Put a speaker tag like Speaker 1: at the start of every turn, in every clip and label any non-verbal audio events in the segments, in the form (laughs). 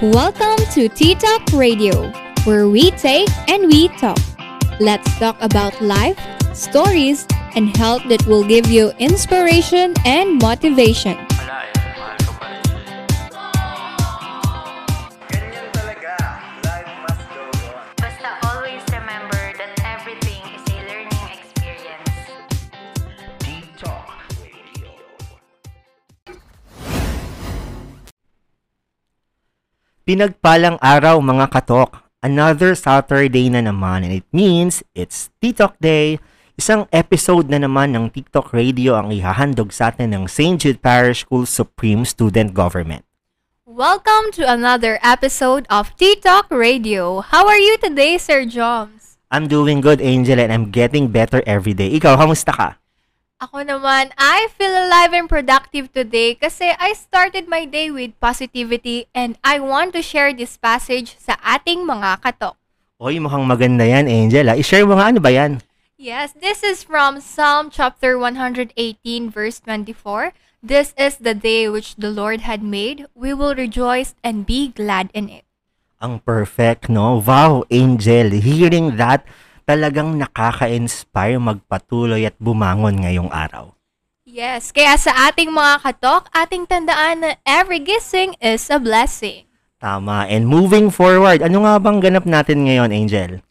Speaker 1: Welcome to Tea Talk Radio, where we take and we talk. Let's talk about life, stories, and health that will give you inspiration and motivation.
Speaker 2: Pinagpalang araw mga katok. Another Saturday na naman and it means it's TikTok Day. Isang episode na naman ng TikTok Radio ang ihahandog sa atin ng St. Jude Parish School Supreme Student Government.
Speaker 1: Welcome to another episode of Talk Radio. How are you today, Sir Joms?
Speaker 2: I'm doing good, Angel, and I'm getting better every day. Ikaw, kamusta ka?
Speaker 1: Ako naman, I feel alive and productive today kasi I started my day with positivity and I want to share this passage sa ating mga katok.
Speaker 2: Oy, mukhang maganda yan, Angel. I-share mo nga ano ba yan?
Speaker 1: Yes, this is from Psalm chapter 118 verse 24. This is the day which the Lord had made. We will rejoice and be glad in it.
Speaker 2: Ang perfect, no? Wow, Angel. Hearing that, talagang nakaka-inspire magpatuloy at bumangon ngayong araw.
Speaker 1: Yes, kaya sa ating mga katok, ating tandaan na every gising is a blessing.
Speaker 2: Tama. And moving forward, ano nga bang ganap natin ngayon, Angel?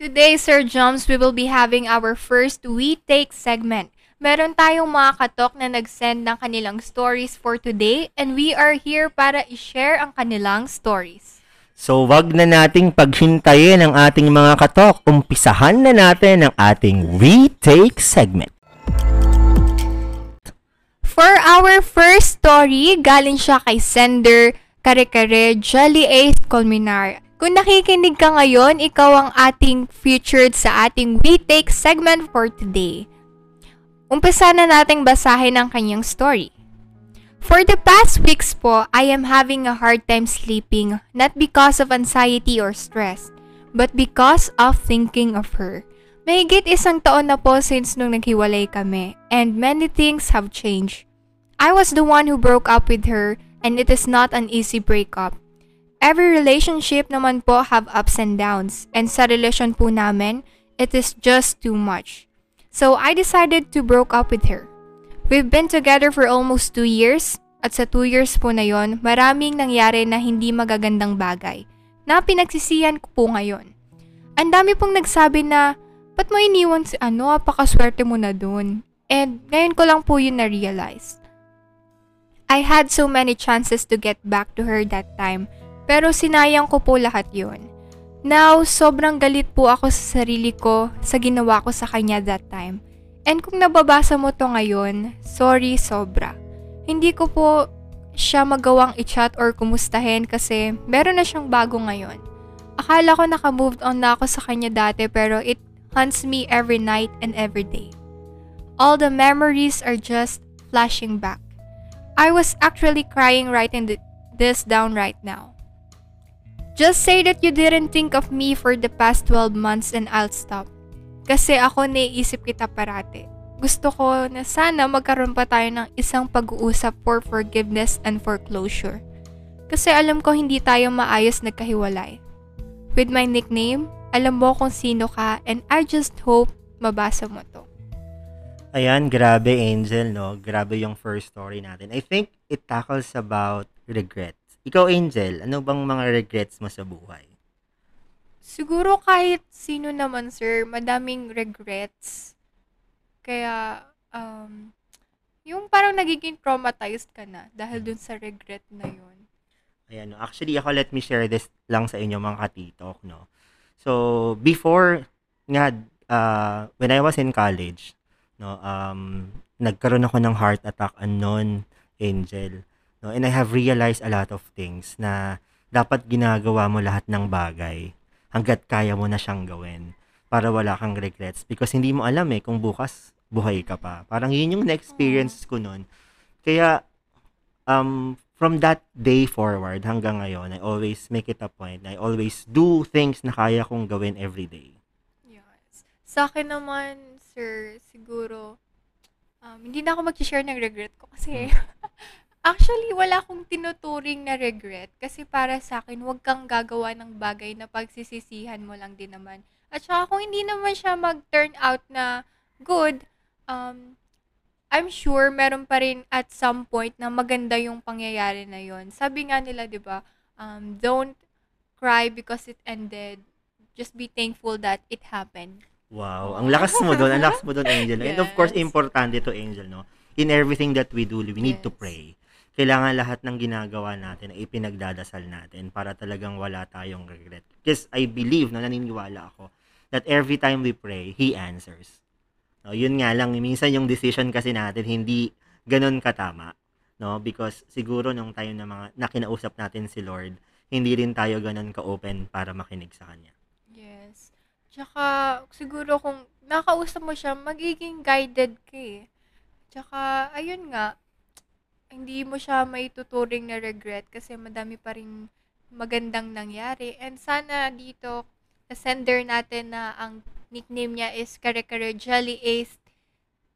Speaker 1: Today, Sir Joms, we will be having our first We Take segment. Meron tayong mga katok na nag-send ng kanilang stories for today and we are here para i-share ang kanilang stories.
Speaker 2: So, wag na nating paghintayin ang ating mga katok. Umpisahan na natin ang ating We Take segment.
Speaker 1: For our first story, galing siya kay sender Kare-Kare Jolly A. Colminar. Kung nakikinig ka ngayon, ikaw ang ating featured sa ating We Take segment for today. Umpisa na nating basahin ang kanyang story. For the past weeks po, I am having a hard time sleeping, not because of anxiety or stress, but because of thinking of her. Mahigit isang taon na po since nung naghiwalay kami, and many things have changed. I was the one who broke up with her, and it is not an easy breakup. Every relationship naman po have ups and downs, and sa relasyon po namin, it is just too much. So I decided to broke up with her. We've been together for almost two years, at sa two years po na yon, maraming nangyari na hindi magagandang bagay, na pinagsisihan ko po ngayon. Ang dami pong nagsabi na, ba't mo iniwan si ano, apakaswerte mo na dun? And ngayon ko lang po yun na-realize. I had so many chances to get back to her that time, pero sinayang ko po lahat yun. Now, sobrang galit po ako sa sarili ko sa ginawa ko sa kanya that time. And kung nababasa mo to ngayon, sorry sobra. Hindi ko po siya magawang i-chat or kumustahin kasi meron na siyang bago ngayon. Akala ko naka-moved on na ako sa kanya dati pero it haunts me every night and every day. All the memories are just flashing back. I was actually crying writing th- this down right now. Just say that you didn't think of me for the past 12 months and I'll stop. Kasi ako naiisip kita parati. Gusto ko na sana magkaroon pa tayo ng isang pag-uusap for forgiveness and for closure. Kasi alam ko hindi tayo maayos nagkahiwalay. With my nickname, alam mo kung sino ka and I just hope mabasa mo to.
Speaker 2: Ayan, grabe, Angel, no? Grabe yung first story natin. I think it tackles about regrets. Ikaw, Angel, ano bang mga regrets mo sa buhay?
Speaker 1: Siguro kahit sino naman, sir, madaming regrets. Kaya, um, yung parang nagiging traumatized ka na dahil dun sa regret na yun.
Speaker 2: Ayan, actually ako let me share this lang sa inyo mga katitok, no. So, before nga uh, when I was in college, no, um nagkaroon ako ng heart attack unknown angel, no. And I have realized a lot of things na dapat ginagawa mo lahat ng bagay hangga't kaya mo na siyang gawin para wala kang regrets because hindi mo alam eh kung bukas buhay ka pa. Parang yun yung na-experience ko noon. Kaya um, from that day forward hanggang ngayon, I always make it a point. I always do things na kaya kong gawin every day.
Speaker 1: Yes. Sa akin naman, sir, siguro, um, hindi na ako mag-share ng regret ko kasi (laughs) Actually, wala akong tinuturing na regret kasi para sa akin, huwag kang gagawa ng bagay na pagsisisihan mo lang din naman. At saka kung hindi naman siya mag-turn out na good, um, I'm sure meron pa rin at some point na maganda yung pangyayari na yon. Sabi nga nila, di ba, um, don't cry because it ended. Just be thankful that it happened.
Speaker 2: Wow, ang lakas mo doon, ang lakas mo doon, Angel. And of course, (laughs)
Speaker 1: Yes.
Speaker 2: importante to, Angel, no? In everything that we do, we need to
Speaker 1: Yes.
Speaker 2: pray. Kailangan lahat ng ginagawa natin ay ipinagdadasal natin para talagang wala tayong regret. Because I believe, no, naniniwala ako, that every time we pray, He answers. No, yun nga lang, minsan yung decision kasi natin hindi ganun katama. No? Because siguro nung tayo na mga nakinausap natin si Lord, hindi rin tayo ganun ka-open para makinig sa Kanya.
Speaker 1: Yes. Tsaka, siguro kung nakausap mo siya, magiging guided ka eh. Tsaka, ayun nga, hindi mo siya may tuturing na regret kasi madami pa rin magandang nangyari. And sana dito, sa sender natin na ang nickname niya is Kare Kare Jelly Ace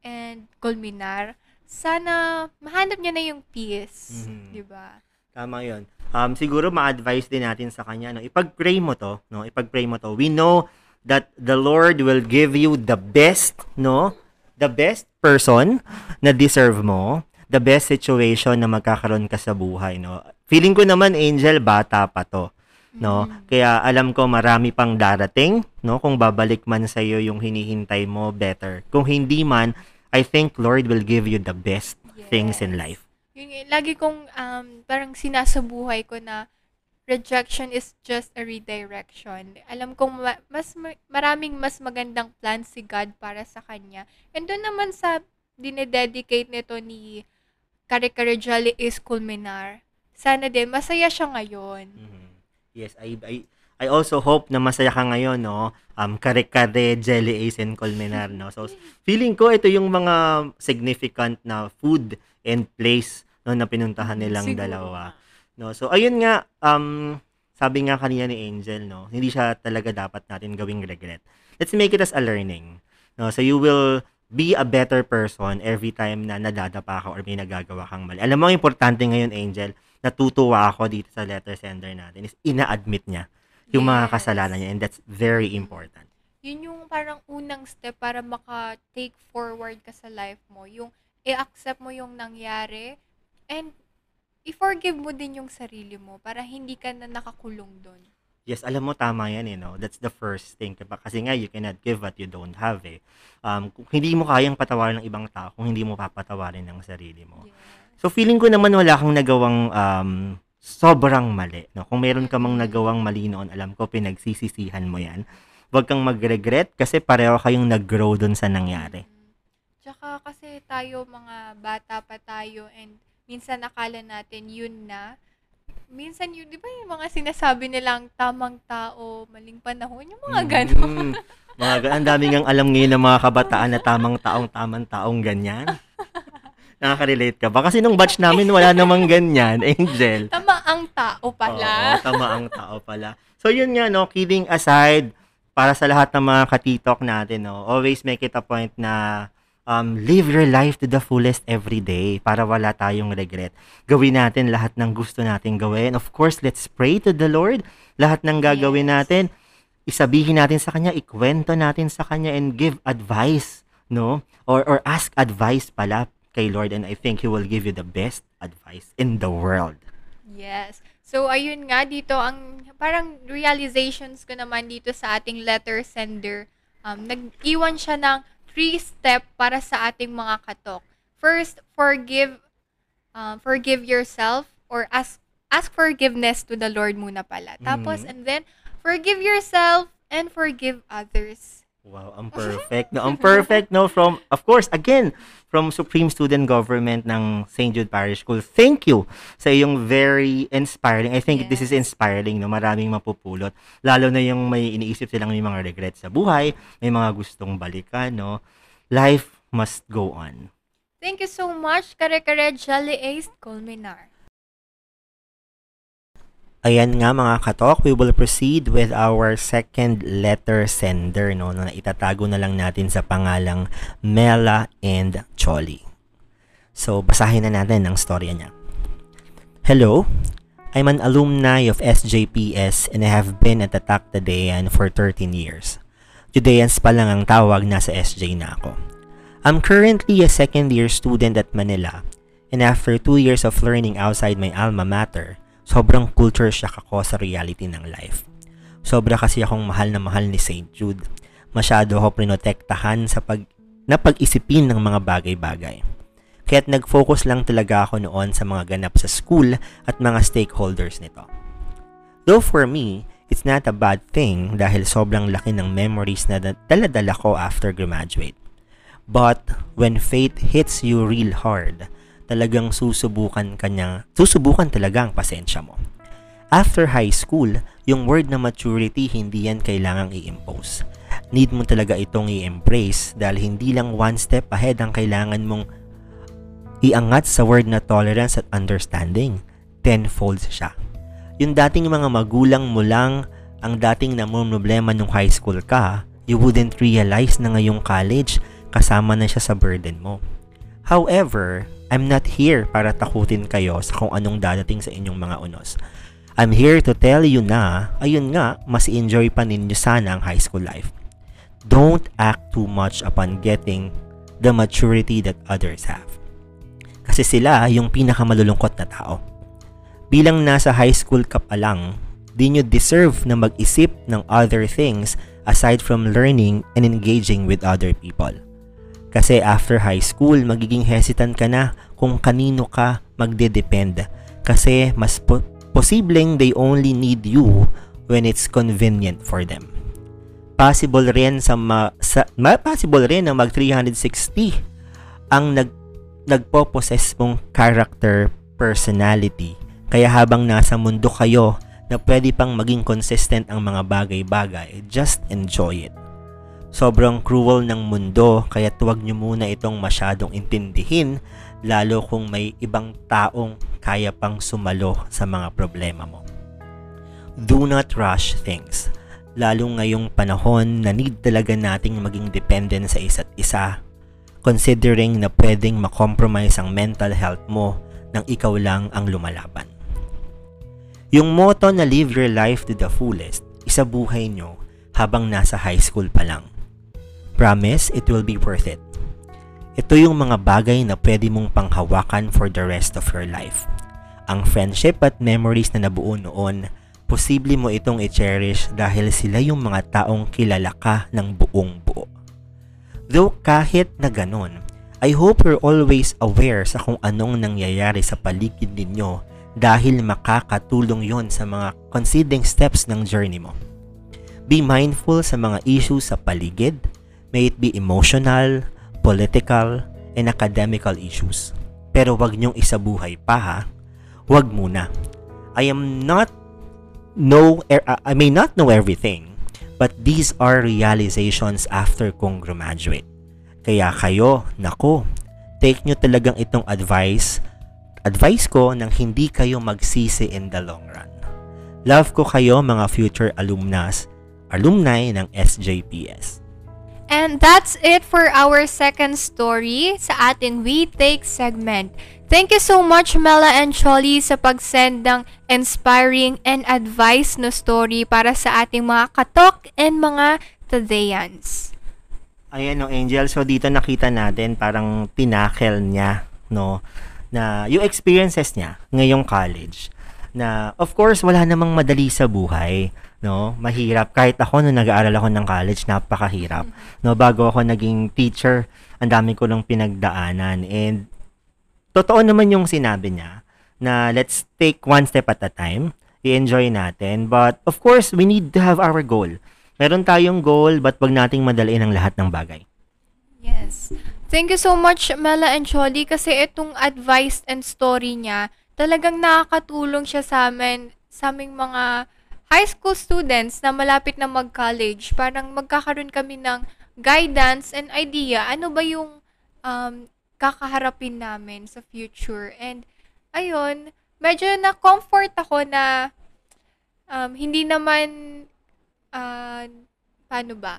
Speaker 1: and Colminar, sana mahanap niya na yung peace.
Speaker 2: Mhm.
Speaker 1: Di ba?
Speaker 2: Tama 'yon. Um siguro ma-advise din natin sa kanya no, ipag-pray mo 'to, no? Ipag-pray mo 'to. We know that the Lord will give you the best, no? The best person na deserve mo, the best situation na magkakaroon ka sa buhay, no? Feeling ko naman Angel bata pa 'to, no? Kaya alam ko marami pang darating, no? Kung babalik man sa iyo yung hinihintay mo, better. Kung hindi man, I think Lord will give you the best things in
Speaker 1: Yes.
Speaker 2: life.
Speaker 1: Yun, lagi kong um, parang sinasabuhay ko na rejection is just a redirection. Alam kong ma- mas ma- maraming mas magandang plan si God para sa kanya. And doon naman sa dinededicate nito ni Kare Kare Jolly is Culminar. Sana din, masaya siya ngayon.
Speaker 2: Mhm. Yes, I, I I also hope na masaya ka ngayon, no? Um, kare-kare, jelly ace, and colmenar, no? So, feeling ko ito yung mga significant na food and place no, na pinuntahan nilang
Speaker 1: Siguro
Speaker 2: dalawa. No? So, ayun nga, um, sabi nga kanina ni Angel, no? Hindi siya talaga dapat natin gawing regret. Let's make it as a learning. No? So, you will be a better person every time na nadadapa ka or may nagagawa kang mali. Alam mo, ang importante ngayon, Angel, natutuwa ako dito sa letter sender natin is ina-admit niya yung mga
Speaker 1: Yes.
Speaker 2: kasalanan niya and that's very important.
Speaker 1: Yun yung parang unang step para maka-take forward ka sa life mo. Yung i-accept mo yung nangyari and i-forgive mo din yung sarili mo para hindi ka na nakakulong doon.
Speaker 2: Yes, alam mo tama yan eh, no? That's the first thing. Kasi nga, you cannot give what you don't have eh. Um, kung hindi mo kayang patawarin ng ibang tao, kung hindi mo papatawarin ng sarili mo.
Speaker 1: Yes.
Speaker 2: So, feeling ko naman wala kang nagawang um, sobrang mali. No? Kung meron ka mang
Speaker 1: Mm.
Speaker 2: nagawang mali noon, alam ko, pinagsisisihan mo yan. Huwag kang mag-regret kasi pareho kayong nag-grow dun sa nangyari.
Speaker 1: Mm. Tsaka kasi tayo mga bata pa tayo and minsan nakala natin yun na. Minsan yun, di ba yung mga sinasabi nilang tamang tao, maling panahon, yung mga gano'n.
Speaker 2: Mm. mga ga- ang dami ngang alam ngayon ng mga kabataan na tamang taong tamang taong ganyan. (laughs) Nakaka-relate ka ba? Kasi nung batch namin wala namang ganyan, (laughs) Angel.
Speaker 1: Tama ang tao pala.
Speaker 2: Oo, tama ang tao pala. So yun nga no, kidding aside, para sa lahat ng mga katitok natin no, always make it a point na um, live your life to the fullest every day para wala tayong regret. Gawin natin lahat ng gusto natin gawin. Of course, let's pray to the Lord. Lahat ng gagawin
Speaker 1: Yes.
Speaker 2: natin, isabihin natin sa Kanya, ikwento natin sa Kanya and give advice, no? Or, or ask advice pala kay Lord and I think He will give you the best advice in the world.
Speaker 1: Yes. So, ayun nga, dito ang parang realizations ko naman dito sa ating letter sender. Um, nag-iwan siya ng three-step para sa ating mga katok. First, forgive um, forgive yourself or ask ask forgiveness to the Lord muna pala. Tapos,
Speaker 2: Mhm.
Speaker 1: and then, forgive yourself and forgive others.
Speaker 2: Wow, ang perfect. No, ang perfect no from of course again from Supreme Student Government ng St. Jude Parish School. Thank you sa iyong very inspiring. I think this is
Speaker 1: Yes.
Speaker 2: inspiring no, maraming mapupulot. Lalo na yung may iniisip silang may mga regrets sa buhay, may mga gustong balikan, no. Life must go on.
Speaker 1: Thank you so much, Kare Kare Jolly Ace Colminar.
Speaker 2: Ayan nga mga katok, we will proceed with our second letter sender no na itatago na lang natin sa pangalang Mela and Choli. So basahin na natin ang storya niya. Hello, I'm an alumni of SJPS and I have been at the Tactadean for 13 years. Judeans pa lang ang tawag, nasa SJ na ako. I'm currently a second year student at Manila and after 2 years of learning outside my alma mater, sobrang culture shock ako sa reality ng life. Sobra kasi akong mahal na mahal ni St. Jude. Masyado ako prinotektahan sa pag napag-isipin ng mga bagay-bagay. Kaya't nag-focus lang talaga ako noon sa mga ganap sa school at mga stakeholders nito. Though for me, it's not a bad thing dahil sobrang laki ng memories na daladala ko after graduate. But when fate hits you real hard, talagang susubukan kanya, susubukan talaga ang pasensya mo. After high school, yung word na maturity hindi yan kailangang i-impose. Need mo talaga itong i-embrace dahil hindi lang one step ahead ang kailangan mong iangat sa word na tolerance at understanding. Tenfold siya. Yung dating mga magulang mo lang ang dating na problema nung high school ka, you wouldn't realize na ngayong college kasama na siya sa burden mo. However, I'm not here para takutin kayo sa kung anong dadating sa inyong mga unos. I'm here to tell you na, ayun nga, mas enjoy pa ninyo sana ang high school life. Don't act too much upon getting the maturity that others have. Kasi sila yung pinakamalulungkot na tao. Bilang nasa high school ka pa lang, di nyo deserve na mag-isip ng other things aside from learning and engaging with other people. Kasi after high school, magiging hesitant ka na kung kanino ka magde-depend. Kasi mas po- posibleng they only need you when it's convenient for them. Possible rin sa, ma, sa ma, possible rin na mag 360 ang nag nagpo-possess mong character personality. Kaya habang nasa mundo kayo na pwede pang maging consistent ang mga bagay-bagay, just enjoy it. Sobrang cruel ng mundo kaya tuwag nyo muna itong masyadong intindihin lalo kung may ibang taong kaya pang sumalo sa mga problema mo. Do not rush things. Lalo ngayong panahon na need talaga nating maging dependent sa isa't isa. Considering na pwedeng makompromise ang mental health mo nang ikaw lang ang lumalaban. Yung motto na live your life to the fullest, isabuhay nyo habang nasa high school pa lang. Promise it will be worth it. Ito yung mga bagay na pwede mong panghawakan for the rest of your life. Ang friendship at memories na nabuo noon, posible mo itong i-cherish dahil sila yung mga taong kilala ka ng buong buo. Though kahit na ganun, I hope you're always aware sa kung anong nangyayari sa paligid ninyo dahil makakatulong yon sa mga conceding steps ng journey mo. Be mindful sa mga issues sa paligid, may it be emotional, political, and academical issues. Pero wag niyong isabuhay pa ha. Wag muna. I am not know er, uh, I may not know everything, but these are realizations after kong graduate. Kaya kayo, nako, take nyo talagang itong advice, advice ko nang hindi kayo magsisi in the long run. Love ko kayo mga future alumnas, alumni ng SJPS.
Speaker 1: And that's it for our second story sa ating We Take segment. Thank you so much Mela and Cholly sa pag-send ng inspiring and advice no story para sa ating mga katok and mga Tadeyans.
Speaker 2: Ayan no Angel, so dito nakita natin parang tinakel niya no na yung experiences niya ngayong college na of course wala namang madali sa buhay no? Mahirap. Kahit ako nung nag-aaral ako ng college napakahirap. No? Bago ako naging teacher ang dami ko lang pinagdaanan. And totoo naman yung sinabi niya na let's take one step at a time. I-enjoy natin. But of course we need to have our goal. Meron tayong goal but wag nating madaliin ang lahat ng bagay.
Speaker 1: Yes. Thank you so much, Mela and Cholly, kasi itong advice and story niya, talagang nakakatulong siya sa amin, sa aming mga high school students na malapit na mag-college. Parang magkakaroon kami ng guidance and idea, ano ba yung um, kakaharapin namin sa future. And, ayun, medyo na-comfort ako na um, hindi naman, ah, paano ba,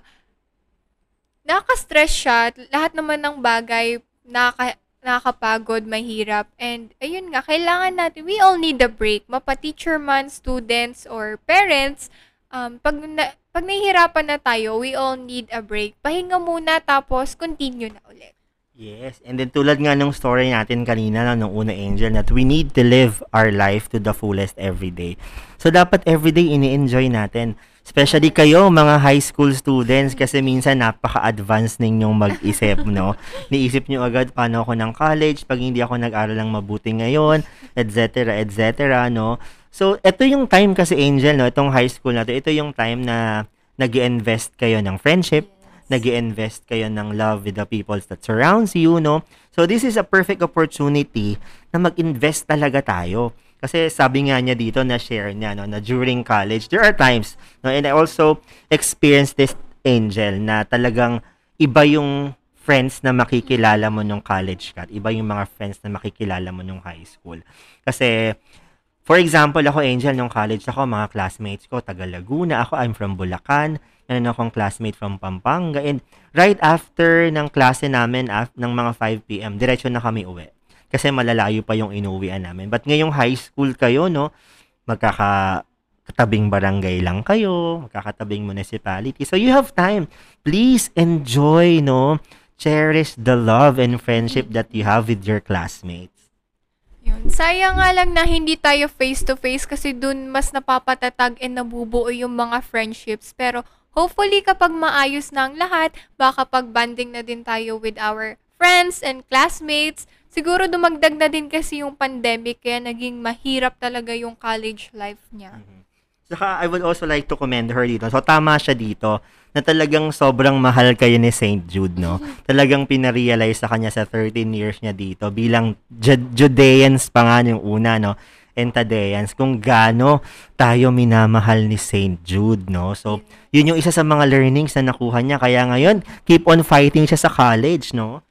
Speaker 1: nakaka-stress siya. Lahat naman ng bagay, nakaka, nakakapagod, mahirap. And ayun nga, kailangan natin, we all need a break. Mapa-teacher man, students, or parents, um, pag, na, pag nahihirapan na tayo, we all need a break. Pahinga muna, tapos continue na ulit.
Speaker 2: Yes, and then tulad nga nung story natin kanina no, nung una Angel that we need to live our life to the fullest every day. So dapat everyday ini-enjoy natin. Especially kayo mga high school students kasi minsan napaka-advanced ninyong mag-isip, no? (laughs) Niisip nyo agad paano ako ng college pag hindi ako nag-aral ng mabuti ngayon, etc. etc. no? So ito yung time kasi Angel, no? Itong high school natin, ito yung time na nag invest kayo ng friendship, nag invest kayo ng love with the people that surrounds you, no? So, this is a perfect opportunity na mag-invest talaga tayo. Kasi sabi nga niya dito na share niya, no, na during college, there are times, no, and I also experienced this, Angel, na talagang iba yung friends na makikilala mo nung college ka iba yung mga friends na makikilala mo nung high school. Kasi, for example, ako, Angel, nung college ako, mga classmates ko, taga Laguna, ako, I'm from Bulacan, ano akong classmate from Pampanga. And right after ng klase namin, af, ng mga 5 p.m., diretso na kami uwi. Kasi malalayo pa yung inuwian namin. But ngayong high school kayo, no, magkaka katabing barangay lang kayo, magkakatabing municipality. So you have time. Please enjoy, no? Cherish the love and friendship that you have with your classmates.
Speaker 1: Yun. Sayang nga lang na hindi tayo face-to-face kasi dun mas napapatatag and nabubuo yung mga friendships. Pero hopefully kapag maayos na ang lahat, baka pag-banding na din tayo with our friends and classmates. Siguro dumagdag na din kasi yung pandemic kaya naging mahirap talaga yung college life niya.
Speaker 2: Saka I would also like to commend her dito. So tama siya dito na talagang sobrang mahal kayo ni St. Jude, no? (laughs) Talagang pinarealize sa kanya sa 13 years niya dito bilang Ju- Judeans pa nga yung una, no? And Tadeans, kung gaano tayo minamahal ni St. Jude, no? So, yun yung isa sa mga learnings na nakuha niya. Kaya ngayon, keep on fighting siya sa college, no?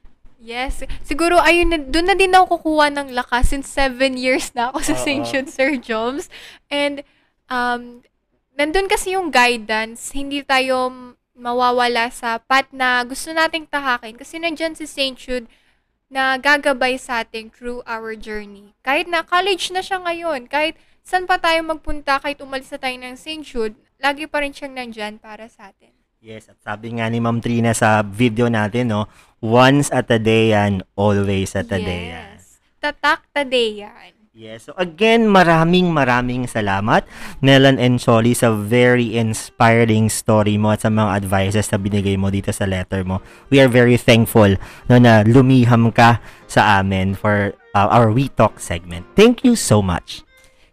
Speaker 1: Yes. Siguro, ayun, na, doon na din ako kukuha ng lakas since seven years na ako sa. St. Jude Sir Joms. And, um, nandun kasi yung guidance, hindi tayo mawawala sa path na gusto nating tahakin. Kasi nandyan si St. Jude na gagabay sa atin through our journey. Kahit na college na siya ngayon, kahit saan pa tayo magpunta, kahit umalis na tayo ng St. Jude, lagi pa rin siyang nandyan para sa atin.
Speaker 2: Yes, at sabi nga ni Ma'am Trina sa video natin, no? Once at a day yan, always at a day yan.
Speaker 1: Yes. Tatak tadeyan.
Speaker 2: Yes. So again, maraming maraming salamat, Nelan and Choli, sa very inspiring story mo at sa mga advices na binigay mo dito sa letter mo. We are very thankful no, na lumiham ka sa amin for uh, our We Talk segment. Thank you so much.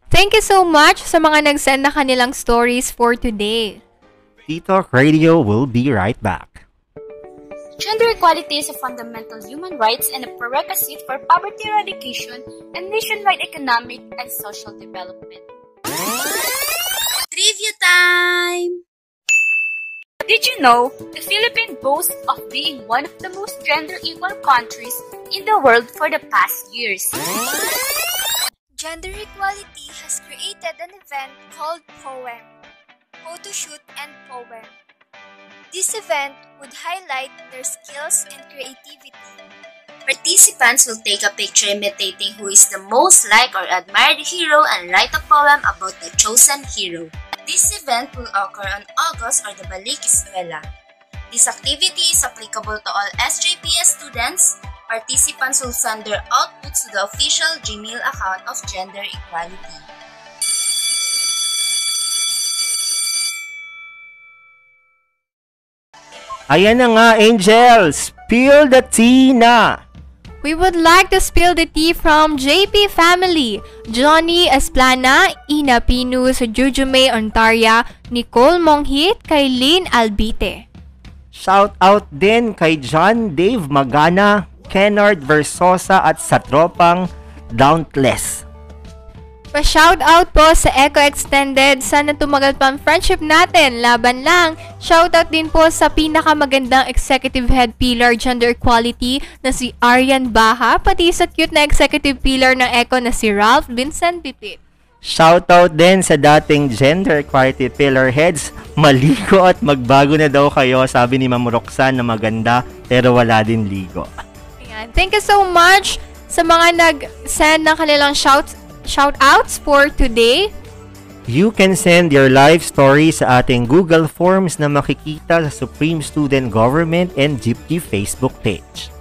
Speaker 1: Thank you so much sa mga nag-send na kanilang stories for today.
Speaker 2: Talk Radio will be right back.
Speaker 3: Gender equality is a fundamental human right and a prerequisite for poverty eradication and nationwide economic and social development. Trivia time! Did you know the Philippines boasts of being one of the most gender equal countries in the world for the past years?
Speaker 4: Gender Equality has created an event called Poem, Photoshoot and Poem. This event would highlight their skills and creativity.
Speaker 3: Participants will take a picture imitating who is the most liked or admired hero and write a poem about the chosen hero. This event will occur on August or the Balik Eskwela. This activity is applicable to all SJPS students. Participants will send their outputs to the official Gmail account of Gender Equality.
Speaker 2: Ayan na nga, Angel! Spill the tea na!
Speaker 1: We would like to spill the tea from JP family. Johnny Esplana, Ina Pinus, Jujume Ontaria, Nicole Monghit, Kailin Albite.
Speaker 2: Shout out din kay John Dave Magana, Kennard Versosa at sa tropang Dauntless.
Speaker 1: Pa-shout out po sa Eco Extended. Sana tumagal pa ang friendship natin. Laban lang. Shout out din po sa pinakamagandang executive head pillar gender equality na si Aryan Baha, pati sa cute na executive pillar ng Eco na si Ralph Vincent Pipit.
Speaker 2: Shoutout din sa dating gender equality pillar heads. Maligo at magbago na daw kayo, sabi ni Ma'am Roxanne na maganda pero wala din ligo.
Speaker 1: Kaya Yan. Thank you so much sa mga nag-send ng kanilang shout shout-outs for today.
Speaker 2: You can send your life story sa ating Google Forms na makikita sa Supreme Student Government and Jeepney Facebook page.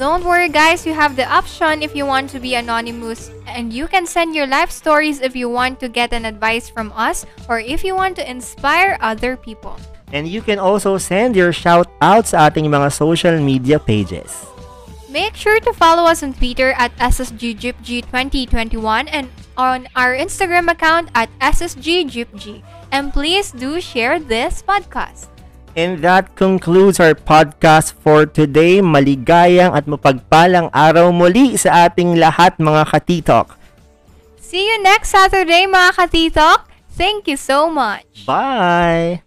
Speaker 1: Don't worry guys, you have the option if you want to be anonymous and you can send your life stories if you want to get an advice from us or if you want to inspire other people.
Speaker 2: And you can also send your shout-outs sa ating mga social media pages.
Speaker 1: Make sure to follow us on Twitter at SSGJipG2021 and on our Instagram account at SSGJipG. And please do share this podcast.
Speaker 2: And that concludes our podcast for today. Maligayang at mapagpalang araw muli sa ating lahat mga katitok.
Speaker 1: See you next Saturday mga katitok! Thank you so much!
Speaker 2: Bye!